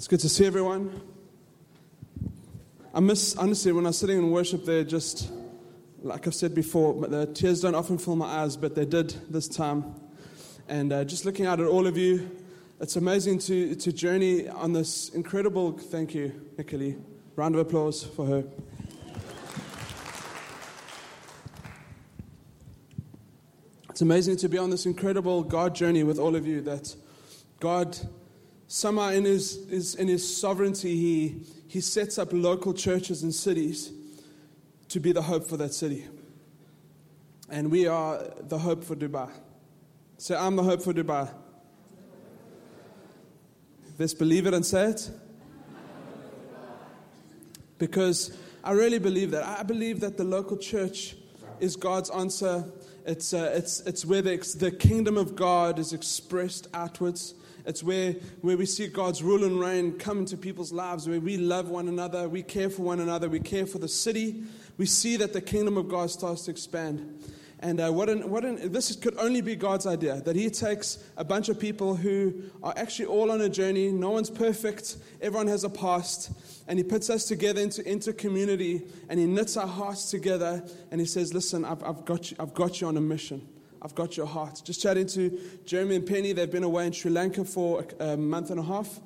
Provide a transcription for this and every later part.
It's good to see everyone. I miss, honestly, when I was sitting in worship there, just like I've said before, the tears don't often fill my eyes, but they did this time. And uh, just looking out at all of you, it's amazing to, to journey on this incredible, thank you, Nikki. Round of applause for her. It's amazing to be on this incredible God journey with all of you that God somehow in his, in his sovereignty, he, he sets up local churches and cities to be the hope for that city. And we are the hope for Dubai. So I'm the hope for Dubai. Let's believe it and say it. Because I really believe that. I believe that the local church is God's answer. It's, uh, it's, it's where the, the kingdom of God is expressed outwards. It's where, where we see God's rule and reign come into people's lives, where we love one another, we care for one another, we care for the city. We see that the kingdom of God starts to expand. And uh, what an, what an, this could only be God's idea that He takes a bunch of people who are actually all on a journey. No one's perfect, everyone has a past. And He puts us together into, into community and He knits our hearts together and He says, Listen, I've, I've, got you, I've got you on a mission. I've got your heart. Just chatting to Jeremy and Penny. They've been away in Sri Lanka for a, month and a half.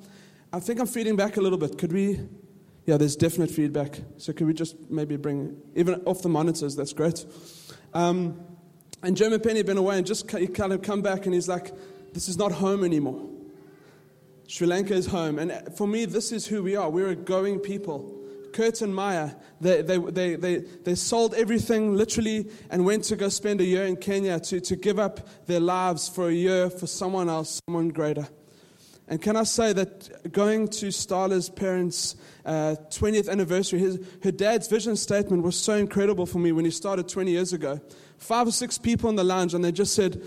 I think I'm feeding back a little bit. Could we? Yeah, there's definite feedback. So could we just maybe bring, even off the monitors, that's great. Um, and Jeremy and Penny have been away and just he kind of come back and he's like, this is not home anymore. Sri Lanka is home. And for me, this is who we are. We're a going people. Kurt and Maya, they, they, they, they, they sold everything literally and went to go spend a year in Kenya to, to give up their lives for a year for someone else, someone greater. And can I say that going to Starla's parents' uh, 20th anniversary, his, her dad's vision statement was so incredible for me when he started 20 years ago. Five or six people in the lounge, and they just said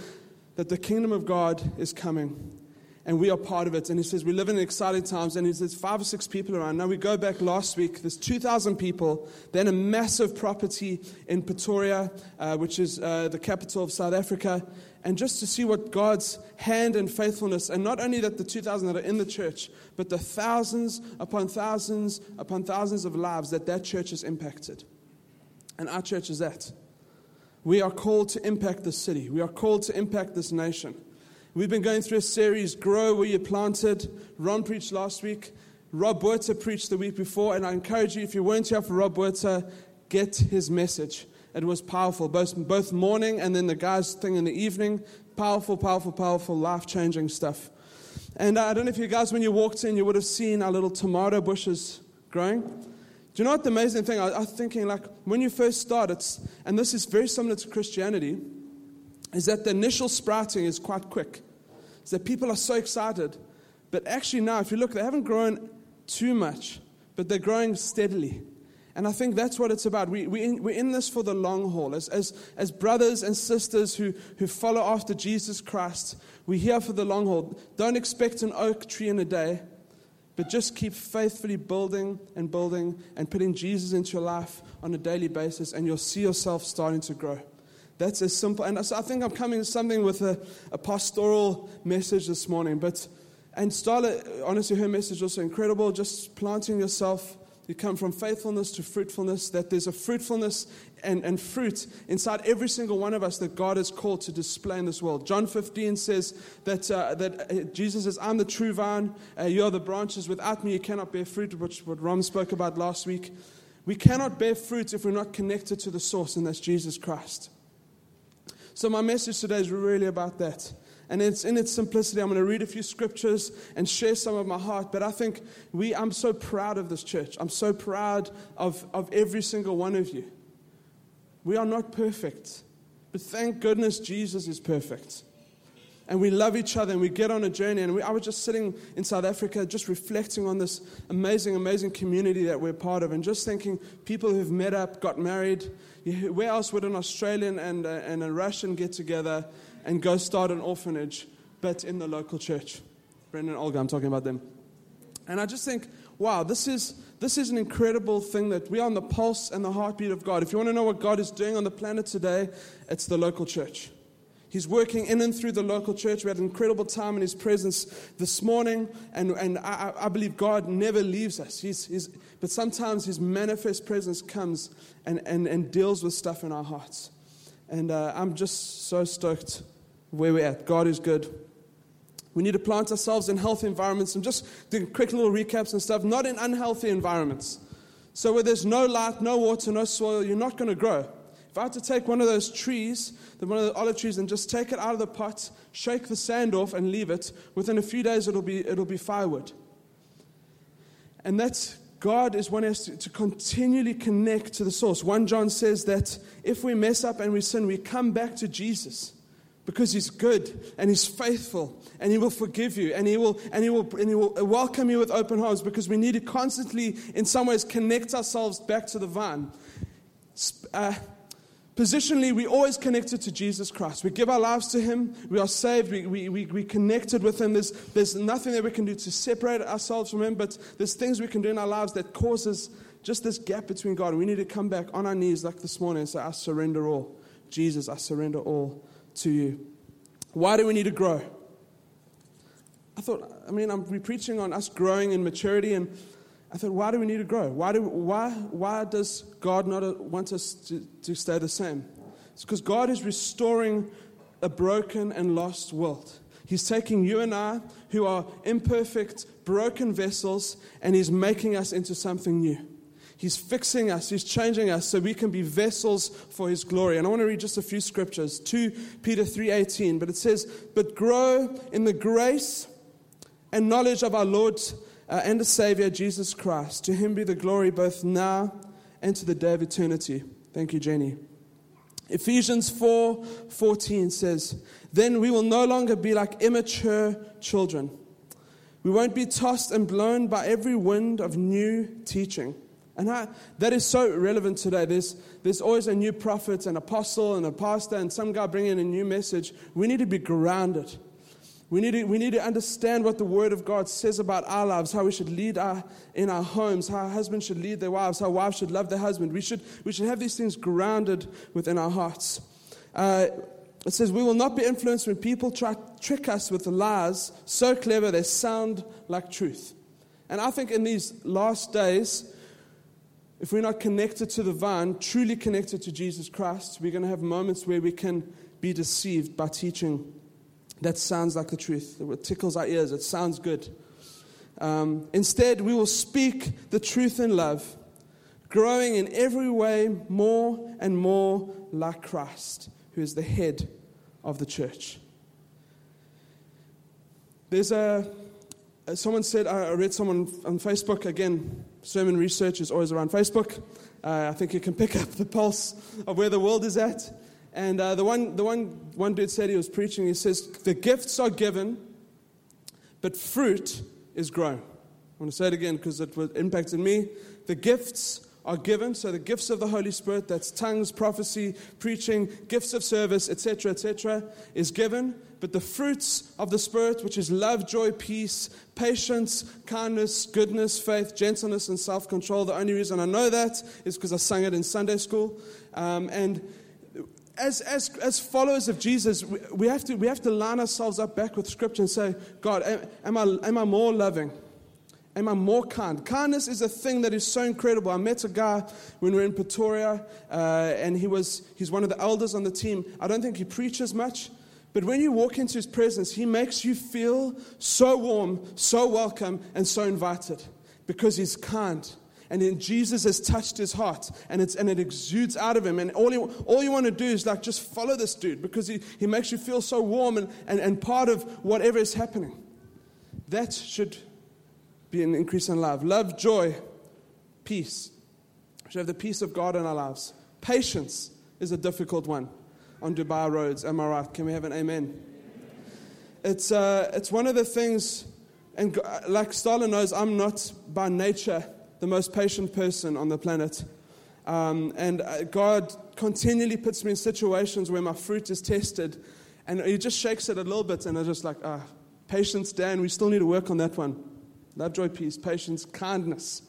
that the kingdom of God is coming and we are part of it. And he says, We live in exciting times. And he says, five or six people around. Now we go back last week, there's 2,000 people, then a massive property in Pretoria, uh, which is uh, the capital of South Africa. And just to see what God's hand and faithfulness, and not only that the 2,000 that are in the church, but the thousands upon thousands upon thousands of lives that that church has impacted. And our church is that. We are called to impact this city. We are called to impact this nation. We've been going through a series, Grow Where You Planted. Ron preached last week. Rob Werter preached the week before. And I encourage you, if you weren't here for Rob Werter, get his message. It was powerful, both, both morning and then the guys' thing in the evening. Powerful, powerful, powerful, life changing stuff. And uh, I don't know if you guys, when you walked in, you would have seen our little tomato bushes growing. Do you know what the amazing thing? I, I was thinking, like, when you first start, it's, and this is very similar to Christianity, is that the initial sprouting is quite quick is that people are so excited. But actually, now, if you look, they haven't grown too much, but they're growing steadily. And I think that's what it's about. We, we in, we're in this for the long haul. As, as, as brothers and sisters who, who follow after Jesus Christ, we're here for the long haul. Don't expect an oak tree in a day, but just keep faithfully building and building and putting Jesus into your life on a daily basis, and you'll see yourself starting to grow. That's as simple. And so I think I'm coming to something with a, a pastoral message this morning. But and Starla, honestly, her message was incredible. Just planting yourself. You come from faithfulness to fruitfulness, that there's a fruitfulness and, and fruit inside every single one of us that God has called to display in this world. John 15 says that, uh, that uh, Jesus says, I'm the true vine, uh, you are the branches. Without me, you cannot bear fruit, which what Ron spoke about last week. We cannot bear fruit if we're not connected to the source, and that's Jesus Christ. So, my message today is really about that. And it's in its simplicity. I'm going to read a few scriptures and share some of my heart. But I think we, I'm so proud of this church. I'm so proud of, of every single one of you. We are not perfect, but thank goodness Jesus is perfect. And we love each other and we get on a journey. And we, I was just sitting in South Africa, just reflecting on this amazing, amazing community that we're part of, and just thinking people who've met up, got married, where else would an Australian and a, and a Russian get together and go start an orphanage, but in the local church? Brendan and Olga, I'm talking about them. And I just think, wow, this is, this is an incredible thing that we are on the pulse and the heartbeat of God. If you want to know what God is doing on the planet today, it's the local church. He's working in and through the local church. We had an incredible time in His presence this morning, and, and I, I believe God never leaves us. He's, he's, but sometimes His manifest presence comes and, and, and deals with stuff in our hearts. And uh, I'm just so stoked where we're at. God is good. We need to plant ourselves in healthy environments and just do quick little recaps and stuff, not in unhealthy environments. So, where there's no light, no water, no soil, you're not going to grow. I had to take one of those trees, one of the olive trees, and just take it out of the pot, shake the sand off, and leave it, within a few days it'll be, it'll be firewood. And that's God is wanting us to, to, continually connect to the source. 1 John says that if we mess up and we sin, we come back to Jesus because he's good and he's faithful and he will forgive you and he will and he will and he will welcome you with open arms because we need to constantly in some ways connect ourselves back to the vine uh, positionally we're always connected to jesus christ. We give our lives to him. We are saved. We, we, we, we connected with him. There's, there's nothing that we can do to separate ourselves from him but there's things we can do in our lives that causes just this gap between god. We need to come back on our knees like this morning and say i surrender all. Jesus i surrender all to you. Why do we need to grow? I thought, I mean, I'm preaching on us growing in maturity, and I thought, why do we need to grow? Why, do, why, why does God not uh, want us to, to stay the same? It's because God is restoring a broken and lost world. He's taking you and I, who are imperfect, broken vessels, and He's making us into something new. He's fixing us, He's changing us so we can be vessels for His glory. And I want to read just a few scriptures. 2 Peter 3:18, but it says, "But grow in the grace and knowledge of our Lord uh, and the Savior Jesus Christ. To Him be the glory both now and to the day of eternity." Thank you, Jenny. Ephesians 4 14 says, Then we will no longer be like immature children. We won't be tossed and blown by every wind of new teaching and I, that is so relevant today. There's, there's always a new prophet, an apostle, and a pastor, and some guy bringing a new message. We need to be grounded. We need, to, we need to understand what the Word of God says about our lives, how we should lead our, in our homes, how husbands should lead their wives, how wives should love their husband. We should, we should have these things grounded within our hearts. Uh, it says, We will not be influenced when people try trick us with lies so clever they sound like truth. And I think in these last days, if we're not connected to the vine, truly connected to Jesus Christ, we're going to have moments where we can be deceived by teaching that sounds like the truth. It tickles our ears. It sounds good. Um, instead, we will speak the truth in love, growing in every way more and more like Christ, who is the head of the church. There's a, someone said, I read someone on Facebook again sermon research is always around Facebook. Uh, I think you can pick up the pulse of where the world is at. And uh, the, one, the one, one dude said he was preaching, he says, The gifts are given, but fruit is grown. I want to say it again because it impacted me. The gifts are given, so the gifts of the Holy Spirit, that's tongues, prophecy, preaching, gifts of service, etc., etc., is given, but the fruits of the Spirit, which is love, joy, peace, patience, kindness, goodness, faith, gentleness, and self control. The only reason I know that is because I sang it in Sunday school. Um, and as, as, as followers of Jesus, we, we, have to, we have to line ourselves up back with Scripture and say, God, am I, am I more loving? Am I more kind? Kindness is a thing that is so incredible. I met a guy when we were in Pretoria, uh, and he was, he's one of the elders on the team. I don't think he preaches much, but when you walk into his presence, he makes you feel so warm, so welcome, and so invited because he's kind. And then Jesus has touched his heart and, it's, and it exudes out of him. And all you, all you want to do is like just follow this dude because he, he makes you feel so warm and, and, and part of whatever is happening. That should be an increase in love. Love, joy, peace. We should have the peace of God in our lives. Patience is a difficult one on Dubai roads. Am I right? Can we have an amen? It's, uh, it's one of the things, and like Starla knows, I'm not by nature the most patient person on the planet. Um, and uh, God continually puts me in situations where my fruit is tested, and He just shakes it a little bit, and I'm just like, ah, patience, Dan, we still need to work on that one. Love, joy, peace, patience, kindness,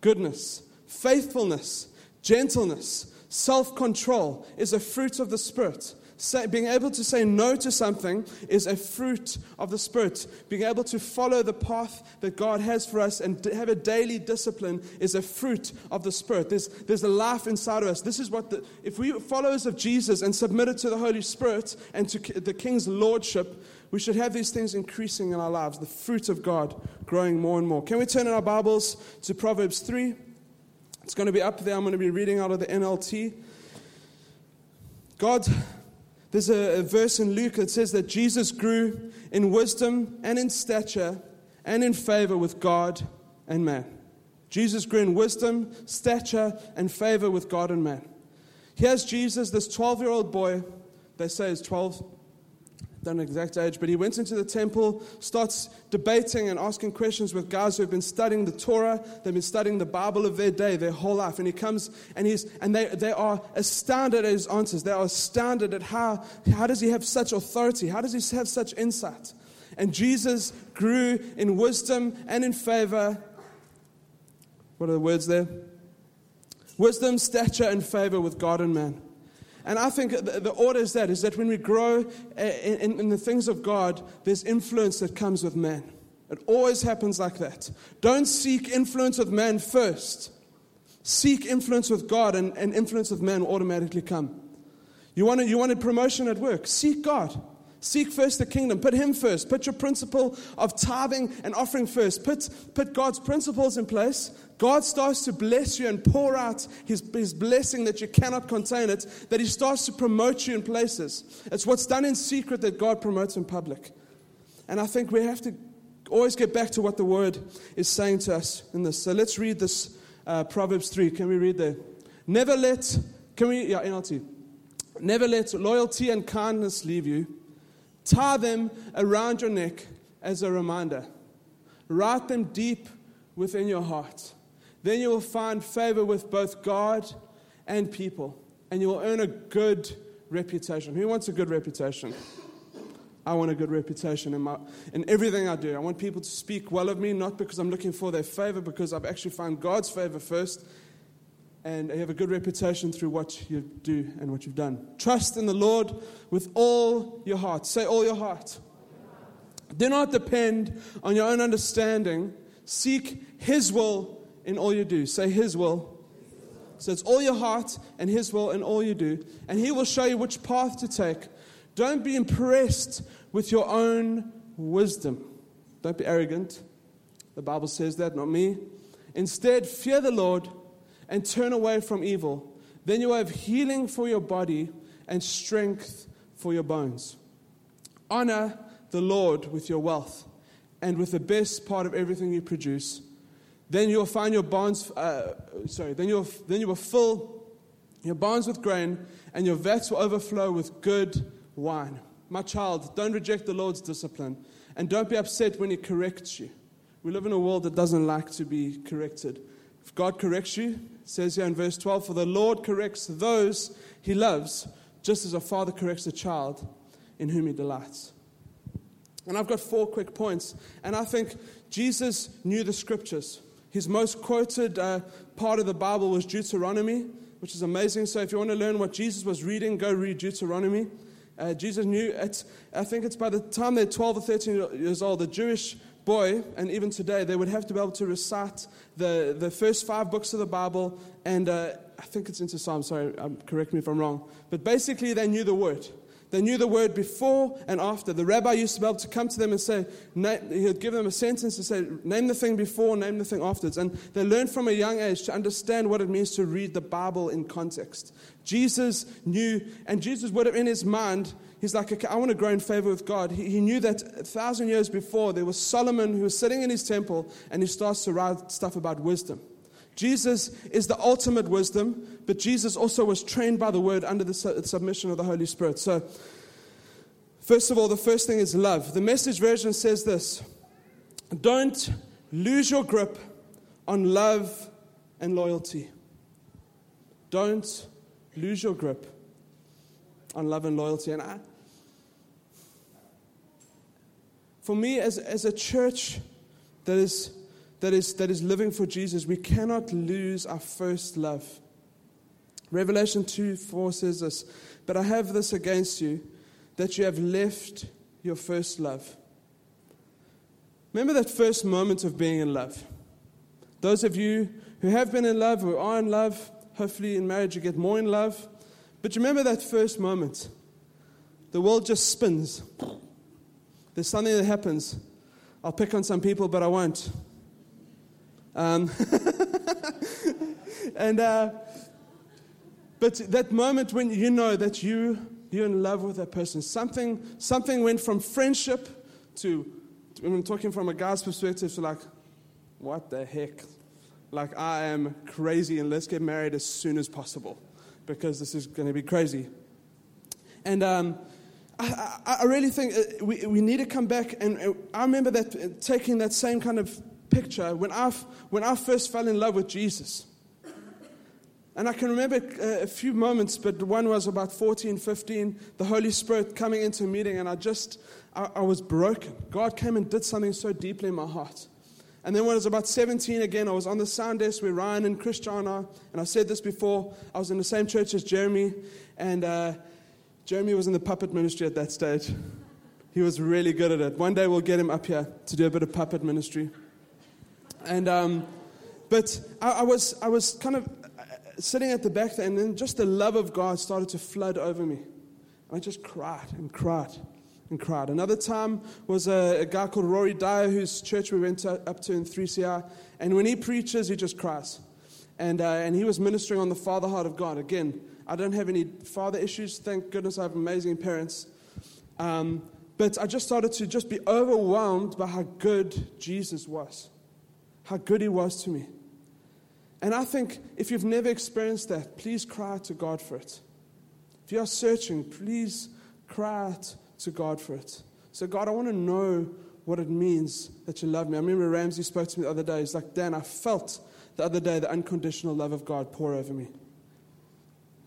goodness, faithfulness, gentleness, Self control is a fruit of the Spirit. Say, being able to say no to something is a fruit of the Spirit. Being able to follow the path that God has for us and have a daily discipline is a fruit of the Spirit. There's, there's a life inside of us. This is what, the, if we followers of Jesus and submitted to the Holy Spirit and to the King's Lordship, we should have these things increasing in our lives, the fruit of God growing more and more. Can we turn in our Bibles to Proverbs 3? It's going to be up there. I'm going to be reading out of the NLT. God, there's a, a verse in Luke that says that Jesus grew in wisdom and in stature and in favor with God and man. Jesus grew in wisdom, stature, and favor with God and man. Here's Jesus, this 12 year old boy, they say is 12, don't know exact age, but he went into the temple, starts debating and asking questions with guys who have been studying the Torah, they've been studying the Bible of their day, their whole life. And he comes and he's and they, they are astounded at his answers. They are astounded at how how does he have such authority? How does he have such insight? And Jesus grew in wisdom and in favor. What are the words there? Wisdom, stature, and favor with God and man. And I think the order is that, is that when we grow uh, in, in the things of God, there's influence that comes with man. It always happens like that. Don't seek influence with man first. Seek influence with God, and, and influence with man will automatically come. You wanted, you wanted promotion at work? Seek God. Seek first the kingdom. Put Him first. Put your principle of tithing and offering first. Put, put God's principles in place. God starts to bless you and pour out his, his blessing that you cannot contain it, that He starts to promote you in places. It's what's done in secret that God promotes in public. And I think we have to always get back to what the Word is saying to us in this. So let's read this uh, Proverbs 3. Can we read there? Never let, can we, yeah, NLT. Never let loyalty and kindness leave you. Tie them around your neck as a reminder. Write them deep within your heart. Then you will find favor with both God and people, and you will earn a good reputation. Who wants a good reputation? I want a good reputation in, my, in everything I do. I want people to speak well of me, not because I'm looking for their favor, because I've actually found God's favor first, and you have a good reputation through what you do and what you've done. Trust in the Lord with all your heart. Say, all your heart. Do not depend on your own understanding. Seek His will in all you do. Say, His will. So it's all your heart and His will in all you do. And He will show you which path to take. Don't be impressed with your own wisdom. Don't be arrogant. The Bible says that, not me. Instead, fear the Lord and turn away from evil. Then you will have healing for your body and strength for your bones. Honor the Lord with your wealth and with the best part of everything you produce. Then you'll find your barns, uh, sorry, then you'll, then you will fill your barns with grain and your vats will overflow with good wine. My child, don't reject the Lord's discipline and don't be upset when He corrects you. We live in a world that doesn't like to be corrected. If God corrects you, says here in verse 12, For the Lord corrects those he loves, just as a father corrects a child in whom he delights. And I've got four quick points. And I think Jesus knew the scriptures. His most quoted uh, part of the Bible was Deuteronomy, which is amazing. So if you want to learn what Jesus was reading, go read Deuteronomy. Uh, Jesus knew it. I think it's by the time they're 12 or 13 years old, the Jewish boy, and even today, they would have to be able to recite the, the first five books of the Bible, and uh, I think it's into Psalm, sorry, um, correct me if I'm wrong. But basically, they knew the word. They knew the word before and after. The rabbi used to be able to come to them and say, he would give them a sentence and say, name the thing before, name the thing afterwards. And they learned from a young age to understand what it means to read the Bible in context. Jesus knew, and Jesus would have in his mind, he's like, okay, I want to grow in favor with God. He, he knew that a thousand years before, there was Solomon who was sitting in his temple and he starts to write stuff about wisdom. Jesus is the ultimate wisdom, but Jesus also was trained by the word under the submission of the Holy Spirit. So, first of all, the first thing is love. The message version says this Don't lose your grip on love and loyalty. Don't lose your grip on love and loyalty. And I, for me, as, as a church that is that is, that is living for Jesus, we cannot lose our first love. Revelation 2 4 says this But I have this against you, that you have left your first love. Remember that first moment of being in love. Those of you who have been in love, who are in love, hopefully in marriage you get more in love. But remember that first moment. The world just spins. There's something that happens. I'll pick on some people, but I won't. Um, and uh, but that moment when you know that you you're in love with that person, something something went from friendship to when I'm talking from a guy's perspective to like, what the heck? Like I am crazy, and let's get married as soon as possible because this is going to be crazy. And um, I, I, really think uh, we, we need to come back. And uh, I remember that uh, taking that same kind of picture when I, when I first fell in love with Jesus. And I can remember a few moments, but one was about 14, 15, the Holy Spirit coming into a meeting, and I just, I, I was broken. God came and did something so deeply in my heart. And then when I was about 17 again, I was on the sound desk with Ryan and Christiana, and I said this before, I was in the same church as Jeremy, and uh, Jeremy was in the puppet ministry at that stage. He was really good at it. One day we'll get him up here to do a bit of puppet ministry. And, um, but I, I, was, I was kind of uh, sitting at the back there, and then just the love of God started to flood over me. And I just cried and cried and cried. Another time was a, a guy called Rory Dyer, whose church we went to, up to in 3CR. And when he preaches, he just cries. And, uh, and he was ministering on the father heart of God. Again, I don't have any father issues. Thank goodness I have amazing parents. Um, but I just started to just be overwhelmed by how good Jesus was how good He was to me. And I think if you've never experienced that, please cry to God for it. If you are searching, please cry out to God for it. So, God, I want to know what it means that you love me. I remember Ramsey spoke to me the other day. He's like, Dan, I felt the other day the unconditional love of God pour over me.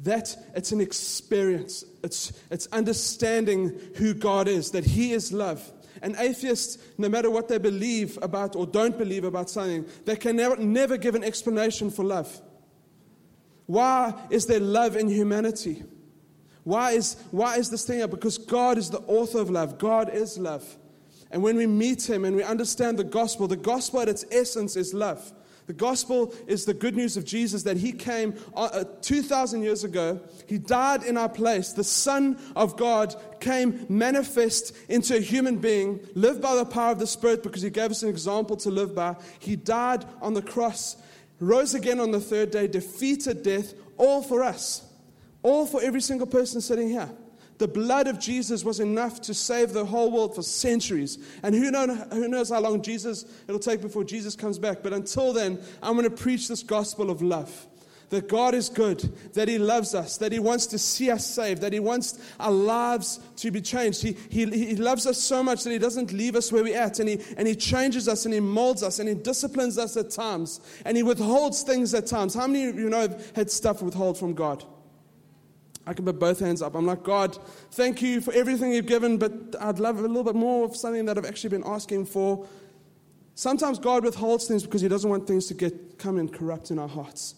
That it's an experience. It's, it's understanding who God is, that He is love. An atheist, no matter what they believe about or don't believe about something, they can never, never give an explanation for love. Why is there love in humanity? Why is, why is this thing Because God is the author of love. God is love. And when we meet Him and we understand the gospel, the gospel at its essence is love. The gospel is the good news of Jesus that he came uh, 2,000 years ago. He died in our place. The Son of God came manifest into a human being, lived by the power of the Spirit because he gave us an example to live by. He died on the cross, rose again on the third day, defeated death, all for us, all for every single person sitting here. The blood of Jesus was enough to save the whole world for centuries. And who, know, who knows how long Jesus it'll take before Jesus comes back. But until then, I'm going to preach this gospel of love. That God is good, that He loves us, that He wants to see us saved, that He wants our lives to be changed. He, he, he loves us so much that He doesn't leave us where we're at, and he, and he changes us, and He molds us, and He disciplines us at times, and He withholds things at times. How many of you know have had stuff withheld from God? I can put both hands up. I'm like, God, thank you for everything you've given, but I'd love a little bit more of something that I've actually been asking for. Sometimes God withholds things because He doesn't want things to get come and corrupt in our hearts.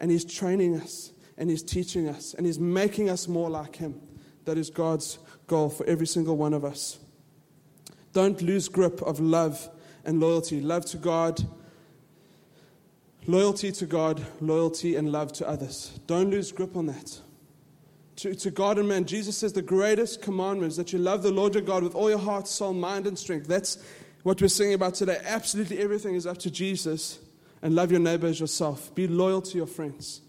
And He's training us, and He's teaching us, and He's making us more like Him. That is God's goal for every single one of us. Don't lose grip of love and loyalty. Love to God, loyalty to God, loyalty and love to others. Don't lose grip on that to, to God and man. Jesus says the greatest commandment is that you love the Lord your God with all your heart, soul, mind, and strength. That's what we're singing about today. Absolutely everything is up to Jesus. And love your neighbor as yourself. Be loyal to your friends.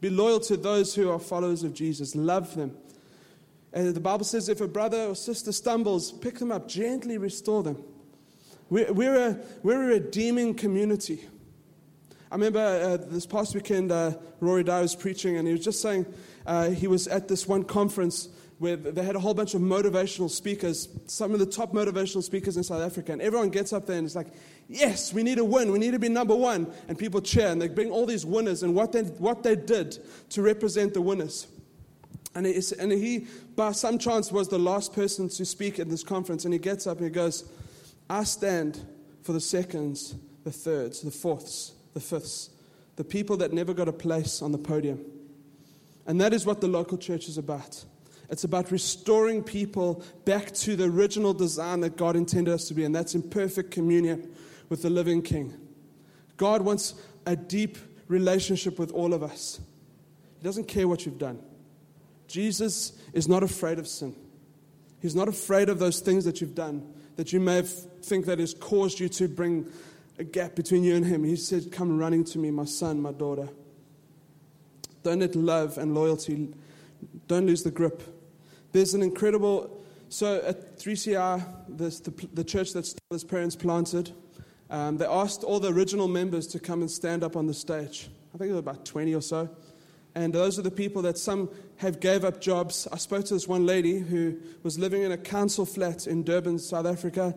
Be loyal to those who are followers of Jesus. Love them. And the Bible says if a brother or sister stumbles, pick them up, gently restore them. We're, we're, a, we're a redeeming community. I remember uh, this past weekend, uh, Rory Dyer was preaching, and he was just saying, uh, he was at this one conference where they had a whole bunch of motivational speakers, some of the top motivational speakers in South Africa. And everyone gets up there and it's like, yes, we need to win. We need to be number one. And people cheer and they bring all these winners and what they, what they did to represent the winners. And, and he, by some chance, was the last person to speak at this conference. And he gets up and he goes, I stand for the seconds, the thirds, the fourths, the fifths, the people that never got a place on the podium. And that is what the local church is about. It's about restoring people back to the original design that God intended us to be, and that's in perfect communion with the living King. God wants a deep relationship with all of us. He doesn't care what you've done. Jesus is not afraid of sin. He's not afraid of those things that you've done that you may think that has caused you to bring a gap between you and him. He said, Come running to me, my son, my daughter. Don't let love and loyalty, don't lose the grip. There's an incredible, so at 3CR, this, the, the church that his parents planted, um, they asked all the original members to come and stand up on the stage. I think there were about 20 or so. And those are the people that some have gave up jobs. I spoke to this one lady who was living in a council flat in Durban, South Africa,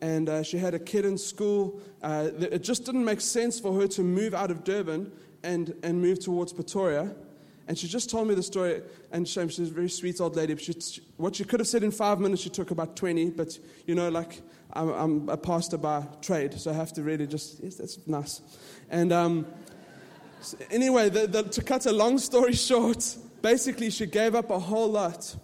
and uh, she had a kid in school. Uh, it just didn't make sense for her to move out of Durban and, and move towards Pretoria. And she just told me the story, and shame, she's a very sweet old lady. But she, what she could have said in five minutes, she took about 20. But, you know, like, I'm, I'm a pastor by trade, so I have to really just, yes, that's nice. And, um, so anyway, the, the, to cut a long story short, basically she gave up a whole lot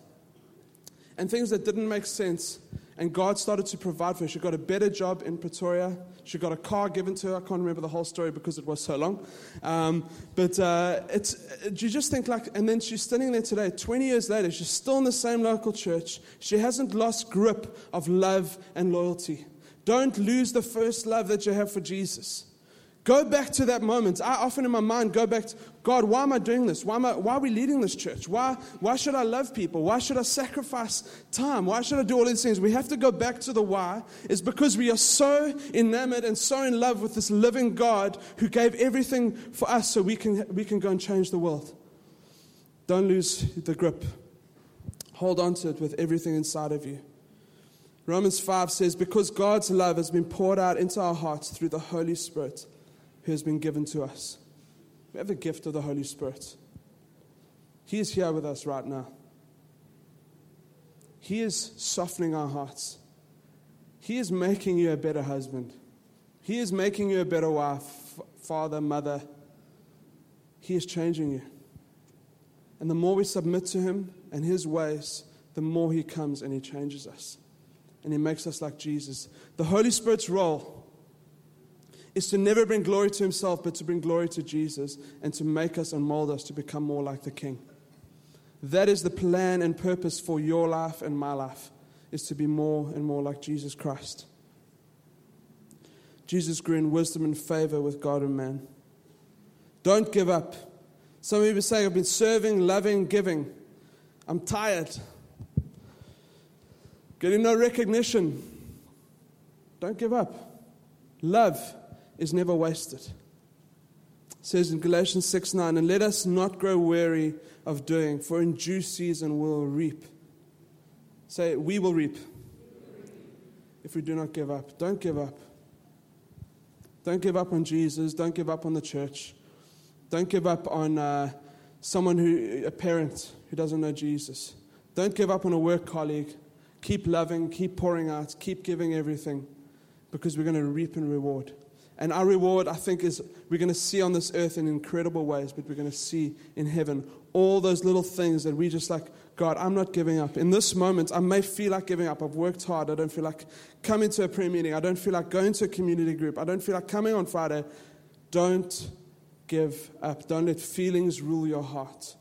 and things that didn't make sense. And God started to provide for her. She got a better job in Pretoria. She got a car given to her. I can't remember the whole story because it was so long. Um, but uh, it's, you just think like, and then she's standing there today, 20 years later, she's still in the same local church. She hasn't lost grip of love and loyalty. Don't lose the first love that you have for Jesus. Go back to that moment. I often in my mind go back to God, why am I doing this? Why, am I, why are we leading this church? Why, why should I love people? Why should I sacrifice time? Why should I do all these things? We have to go back to the why. It's because we are so enamored and so in love with this living God who gave everything for us so we can, we can go and change the world. Don't lose the grip. Hold on to it with everything inside of you. Romans 5 says, Because God's love has been poured out into our hearts through the Holy Spirit who has been given to us. We have the gift of the Holy Spirit. He is here with us right now. He is softening our hearts. He is making you a better husband. He is making you a better wife, father, mother. He is changing you. And the more we submit to Him and His ways, the more He comes and He changes us. And He makes us like Jesus. The Holy Spirit's role is to never bring glory to himself, but to bring glory to Jesus and to make us and mold us to become more like the King. That is the plan and purpose for your life and my life, is to be more and more like Jesus Christ. Jesus grew in wisdom and favor with God and man. Don't give up. Some people say, I've been serving, loving, giving. I'm tired. Getting no recognition. Don't give up. Love is never wasted. It says in Galatians 6 9, and let us not grow weary of doing, for in due season we'll reap. Say, we will reap if we do not give up. Don't give up. Don't give up on Jesus. Don't give up on the church. Don't give up on uh, someone who, a parent who doesn't know Jesus. Don't give up on a work colleague. Keep loving, keep pouring out, keep giving everything because we're going to reap and reward. And our reward, I think, is we're going to see on this earth in incredible ways, but we're going to see in heaven all those little things that we just like, God, I'm not giving up. In this moment, I may feel like giving up. I've worked hard. I don't feel like coming to a prayer meeting. I don't feel like going to a community group. I don't feel like coming on Friday. Don't give up. Don't let feelings rule your heart.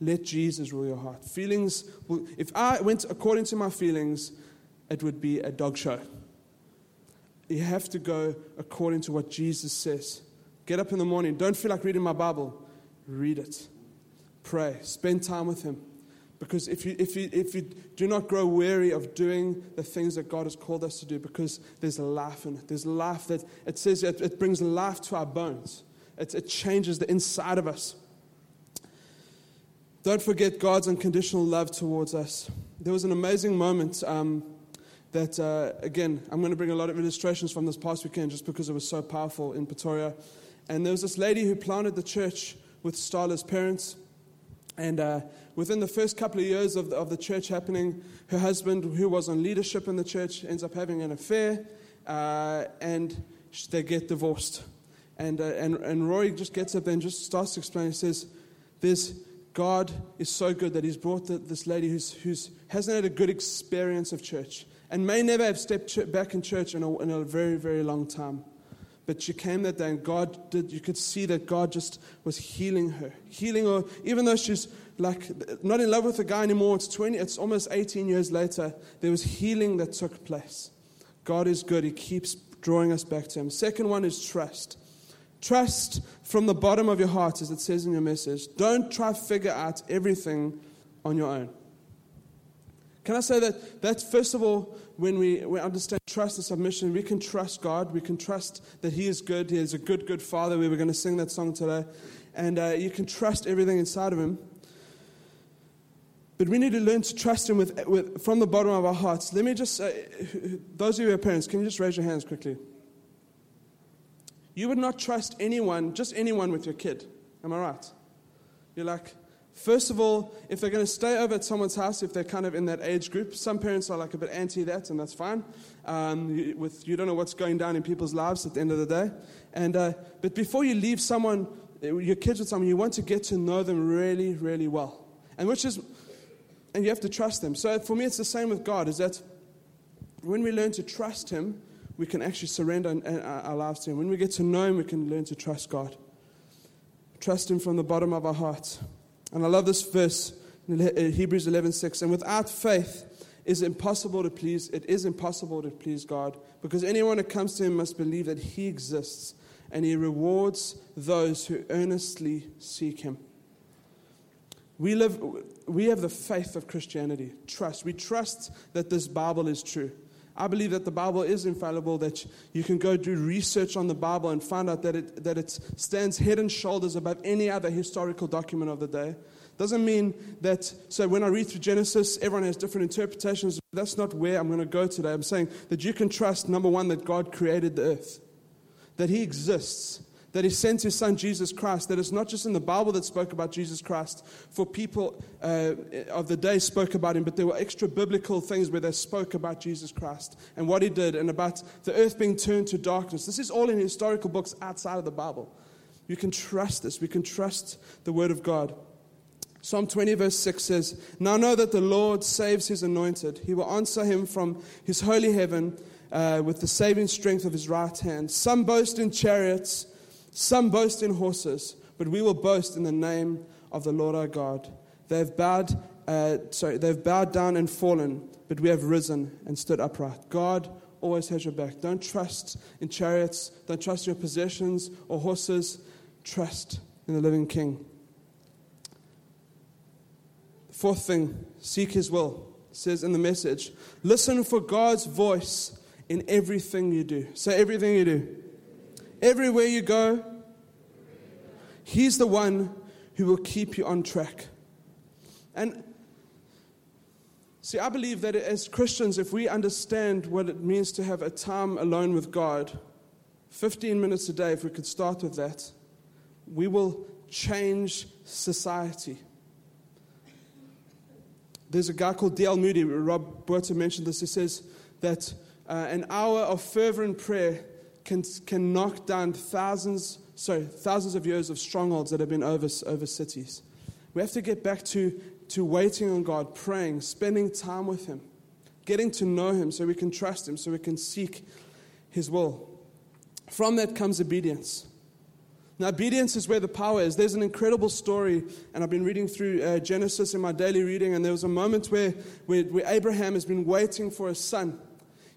Let Jesus rule your heart. Feelings, will, if I went according to my feelings, it would be a dog show. You have to go according to what Jesus says. Get up in the morning. Don't feel like reading my Bible. Read it. Pray. Spend time with Him. Because if you, if, you, if you do not grow weary of doing the things that God has called us to do, because there's life in it. There's life that it says it, it brings life to our bones, it, it changes the inside of us. Don't forget God's unconditional love towards us. There was an amazing moment. Um, that, uh, again, I'm going to bring a lot of illustrations from this past weekend just because it was so powerful in Pretoria. And there was this lady who planted the church with Starla's parents. And uh, within the first couple of years of the, of the church happening, her husband, who was on leadership in the church, ends up having an affair uh, and they get divorced. And, uh, and, and Roy just gets up and just starts to explain. He says, There's God is so good that He's brought the, this lady who's, who's hasn't had a good experience of church and may never have stepped back in church in a, in a very, very long time. But she came that day, and God did, you could see that God just was healing her. Healing her, even though she's like not in love with the guy anymore. It's 20, it's almost 18 years later. There was healing that took place. God is good. He keeps drawing us back to Him. Second one is trust. Trust from the bottom of your heart, as it says in your message. Don't try to figure out everything on your own. Can I say that? That first of all, when we, we understand trust and submission, we can trust God. We can trust that He is good. He is a good, good Father. We were going to sing that song today. And uh, you can trust everything inside of Him. But we need to learn to trust Him with, with, from the bottom of our hearts. Let me just, uh, those of you who are parents, can you just raise your hands quickly? You would not trust anyone, just anyone with your kid. Am I right? You're like, First of all, if they're going to stay over at someone's house, if they're kind of in that age group, some parents are like a bit anti that, and that's fine. Um, you, with, you don't know what's going down in people's lives at the end of the day. And, uh, but before you leave someone, your kids with someone, you want to get to know them really, really well. And which is, and you have to trust them. So for me, it's the same with God, is that when we learn to trust Him, we can actually surrender our lives to Him. When we get to know Him, we can learn to trust God. Trust Him from the bottom of our hearts. And I love this verse in uh, Hebrews 11:6. And without faith, is impossible to please. It is impossible to please God because anyone who comes to Him must believe that He exists and He rewards those who earnestly seek Him. We live. We have the faith of Christianity. Trust. We trust that this Bible is true. I believe that the Bible is infallible, that you can go do research on the Bible and find out that it, that it stands head and shoulders above any other historical document of the day. Doesn't mean that, so when I read through Genesis, everyone has different interpretations. That's not where I'm going to go today. I'm saying that you can trust, number one, that God created the earth, that He exists, that he sent his son Jesus Christ, that it's not just in the Bible that spoke about Jesus Christ, for people uh, of the day spoke about him, but there were extra biblical things where they spoke about Jesus Christ and what he did and about the earth being turned to darkness. This is all in historical books outside of the Bible. You can trust this. We can trust the word of God. Psalm 20, verse 6 says, Now know that the Lord saves his anointed. He will answer him from his holy heaven uh, with the saving strength of his right hand. Some boast in chariots some boast in horses, but we will boast in the name of the Lord our God. They've bowed, uh, sorry, they've bowed down and fallen, but we have risen and stood upright. God always has your back. Don't trust in chariots. Don't trust your possessions or horses. Trust in the living King. Fourth thing, seek His will. It says in the message, listen for God's voice in everything you do. Say everything you do. Everywhere you go, He's the one who will keep you on track. And see, I believe that as Christians, if we understand what it means to have a time alone with God, 15 minutes a day, if we could start with that, we will change society. There's a guy called D.L. Moody, Rob Buerta mentioned this. He says that uh, an hour of fervent prayer can, can knock down thousands, sorry, thousands of years of strongholds that have been over, over cities. We have to get back to, to waiting on God, praying, spending time with Him, getting to know Him so we can trust Him, so we can seek His will. From that comes obedience. Now, obedience is where the power is. There's an incredible story, and I've been reading through uh, Genesis in my daily reading, and there was a moment where, where, where Abraham has been waiting for a son.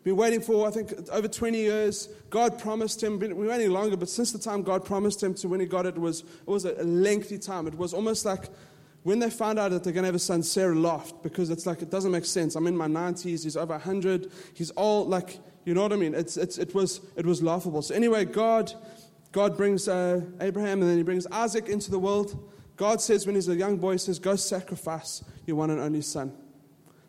Been waiting for, I think, over 20 years. God promised him, been waiting longer, but since the time God promised him to when he got it, was, it was a lengthy time. It was almost like when they found out that they're going to have a son, Sarah laughed because it's like, it doesn't make sense. I'm in my 90s, he's over 100, he's all like, you know what I mean? It's, it's, it, was, it was laughable. So, anyway, God, God brings uh, Abraham and then he brings Isaac into the world. God says, when he's a young boy, he says, Go sacrifice your one and only son.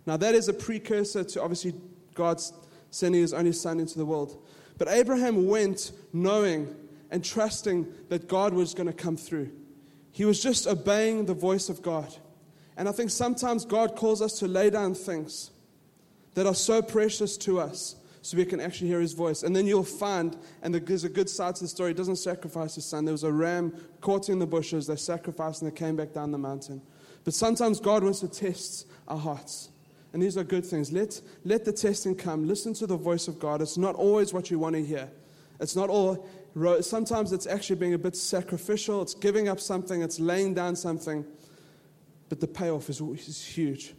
Now, that is a precursor to obviously God's sending his only son into the world. But Abraham went knowing and trusting that God was going to come through. He was just obeying the voice of God. And I think sometimes God calls us to lay down things that are so precious to us, so we can actually hear his voice. And then you'll find, and there's a good side to the story, he doesn't sacrifice his son. There was a ram caught in the bushes, they sacrificed, and they came back down the mountain. But sometimes God wants to test our hearts. And these are good things. Let, let the testing come. Listen to the voice of God. It's not always what you want to hear. It's not all, sometimes it's actually being a bit sacrificial. It's giving up something, it's laying down something. But the payoff is, is huge.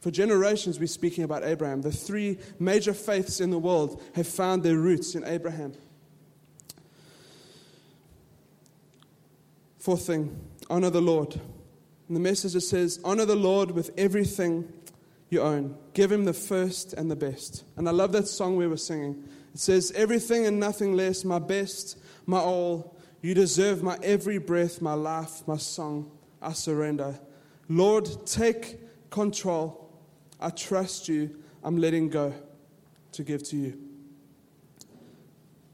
For generations, we're speaking about Abraham. The three major faiths in the world have found their roots in Abraham. Fourth thing, honor the Lord. In the message, it says, honor the Lord with everything you own. Give him the first and the best. And I love that song we were singing. It says, Everything and nothing less, my best, my all. You deserve my every breath, my life, my song. I surrender. Lord, take control. I trust you. I'm letting go to give to you.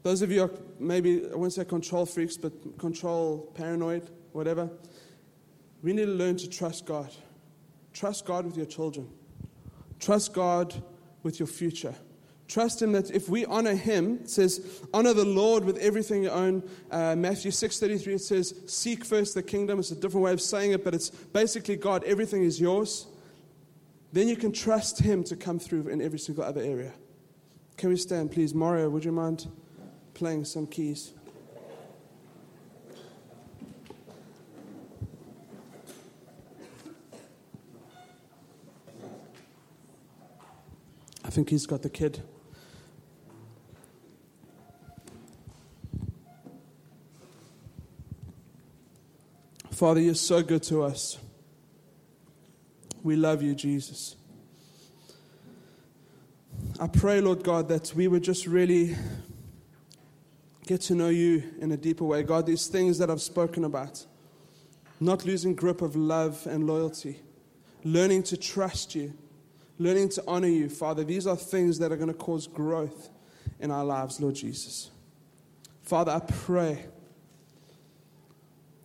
Those of you are maybe, I won't say control freaks, but control paranoid, whatever. We need to learn to trust God. Trust God with your children. Trust God with your future. Trust Him that if we honor Him, it says, honor the Lord with everything you own. Uh, Matthew 6.33, it says, seek first the kingdom. It's a different way of saying it, but it's basically God, everything is yours. Then you can trust Him to come through in every single other area. Can we stand, please? Mario, would you mind playing some keys? I think he's got the kid. Father, you're so good to us. We love you, Jesus. I pray, Lord God, that we would just really get to know you in a deeper way. God, these things that I've spoken about, not losing grip of love and loyalty, learning to trust you learning to honor you, Father. These are things that are going to cause growth in our lives, Lord Jesus. Father, I pray.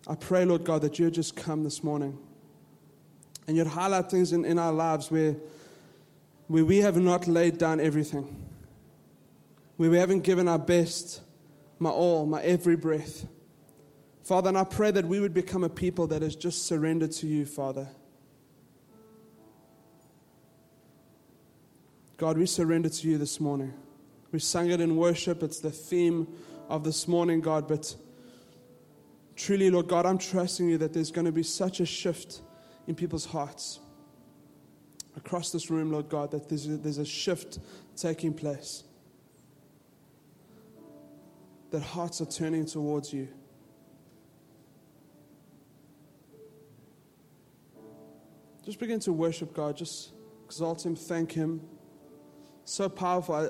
I pray, Lord God, that you would just come this morning and you'd highlight things in, in our lives where, where we have not laid down everything, where we haven't given our best, my all, my every breath. Father, and I pray that we would become a people that is just surrendered to you, Father. God, we surrender to you this morning. We sang it in worship. It's the theme of this morning, God. But truly, Lord God, I'm trusting you that there's going to be such a shift in people's hearts across this room, Lord God, that there's a, there's a shift taking place. That hearts are turning towards you. Just begin to worship God. Just exalt Him, thank Him so powerful. I,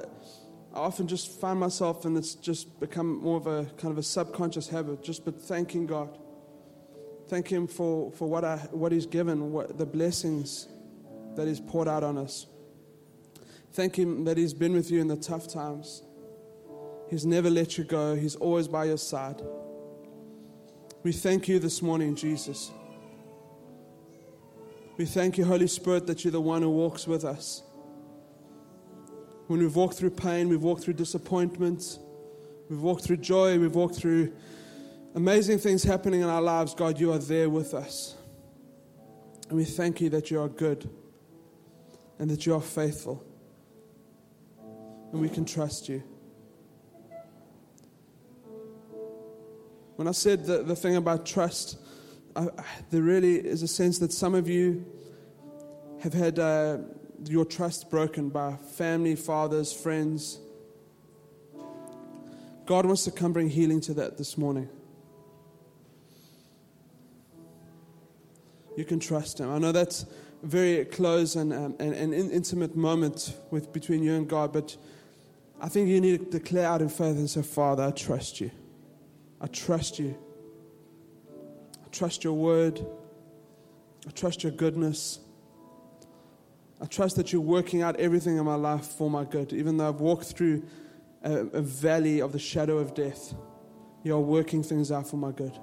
I often just find myself, and it's just become more of a kind of a subconscious habit, just but thanking God. Thank Him for, for what, I, what He's given, what, the blessings that He's poured out on us. Thank Him that He's been with you in the tough times. He's never let you go, He's always by your side. We thank you this morning, Jesus. We thank you, Holy Spirit, that you're the one who walks with us. When we've walked through pain, we've walked through disappointment, we've walked through joy, we've walked through amazing things happening in our lives, God, you are there with us. And we thank you that you are good and that you are faithful. And we can trust you. When I said the, the thing about trust, I, there really is a sense that some of you have had. Uh, your trust broken by family, fathers, friends. God wants to come bring healing to that this morning. You can trust Him. I know that's a very close and, um, and, and intimate moment with, between you and God, but I think you need to declare out in faith and say, Father, I trust you. I trust you. I trust your word. I trust your goodness. I trust that you're working out everything in my life for my good. Even though I've walked through a, a valley of the shadow of death, you are working things out for my good.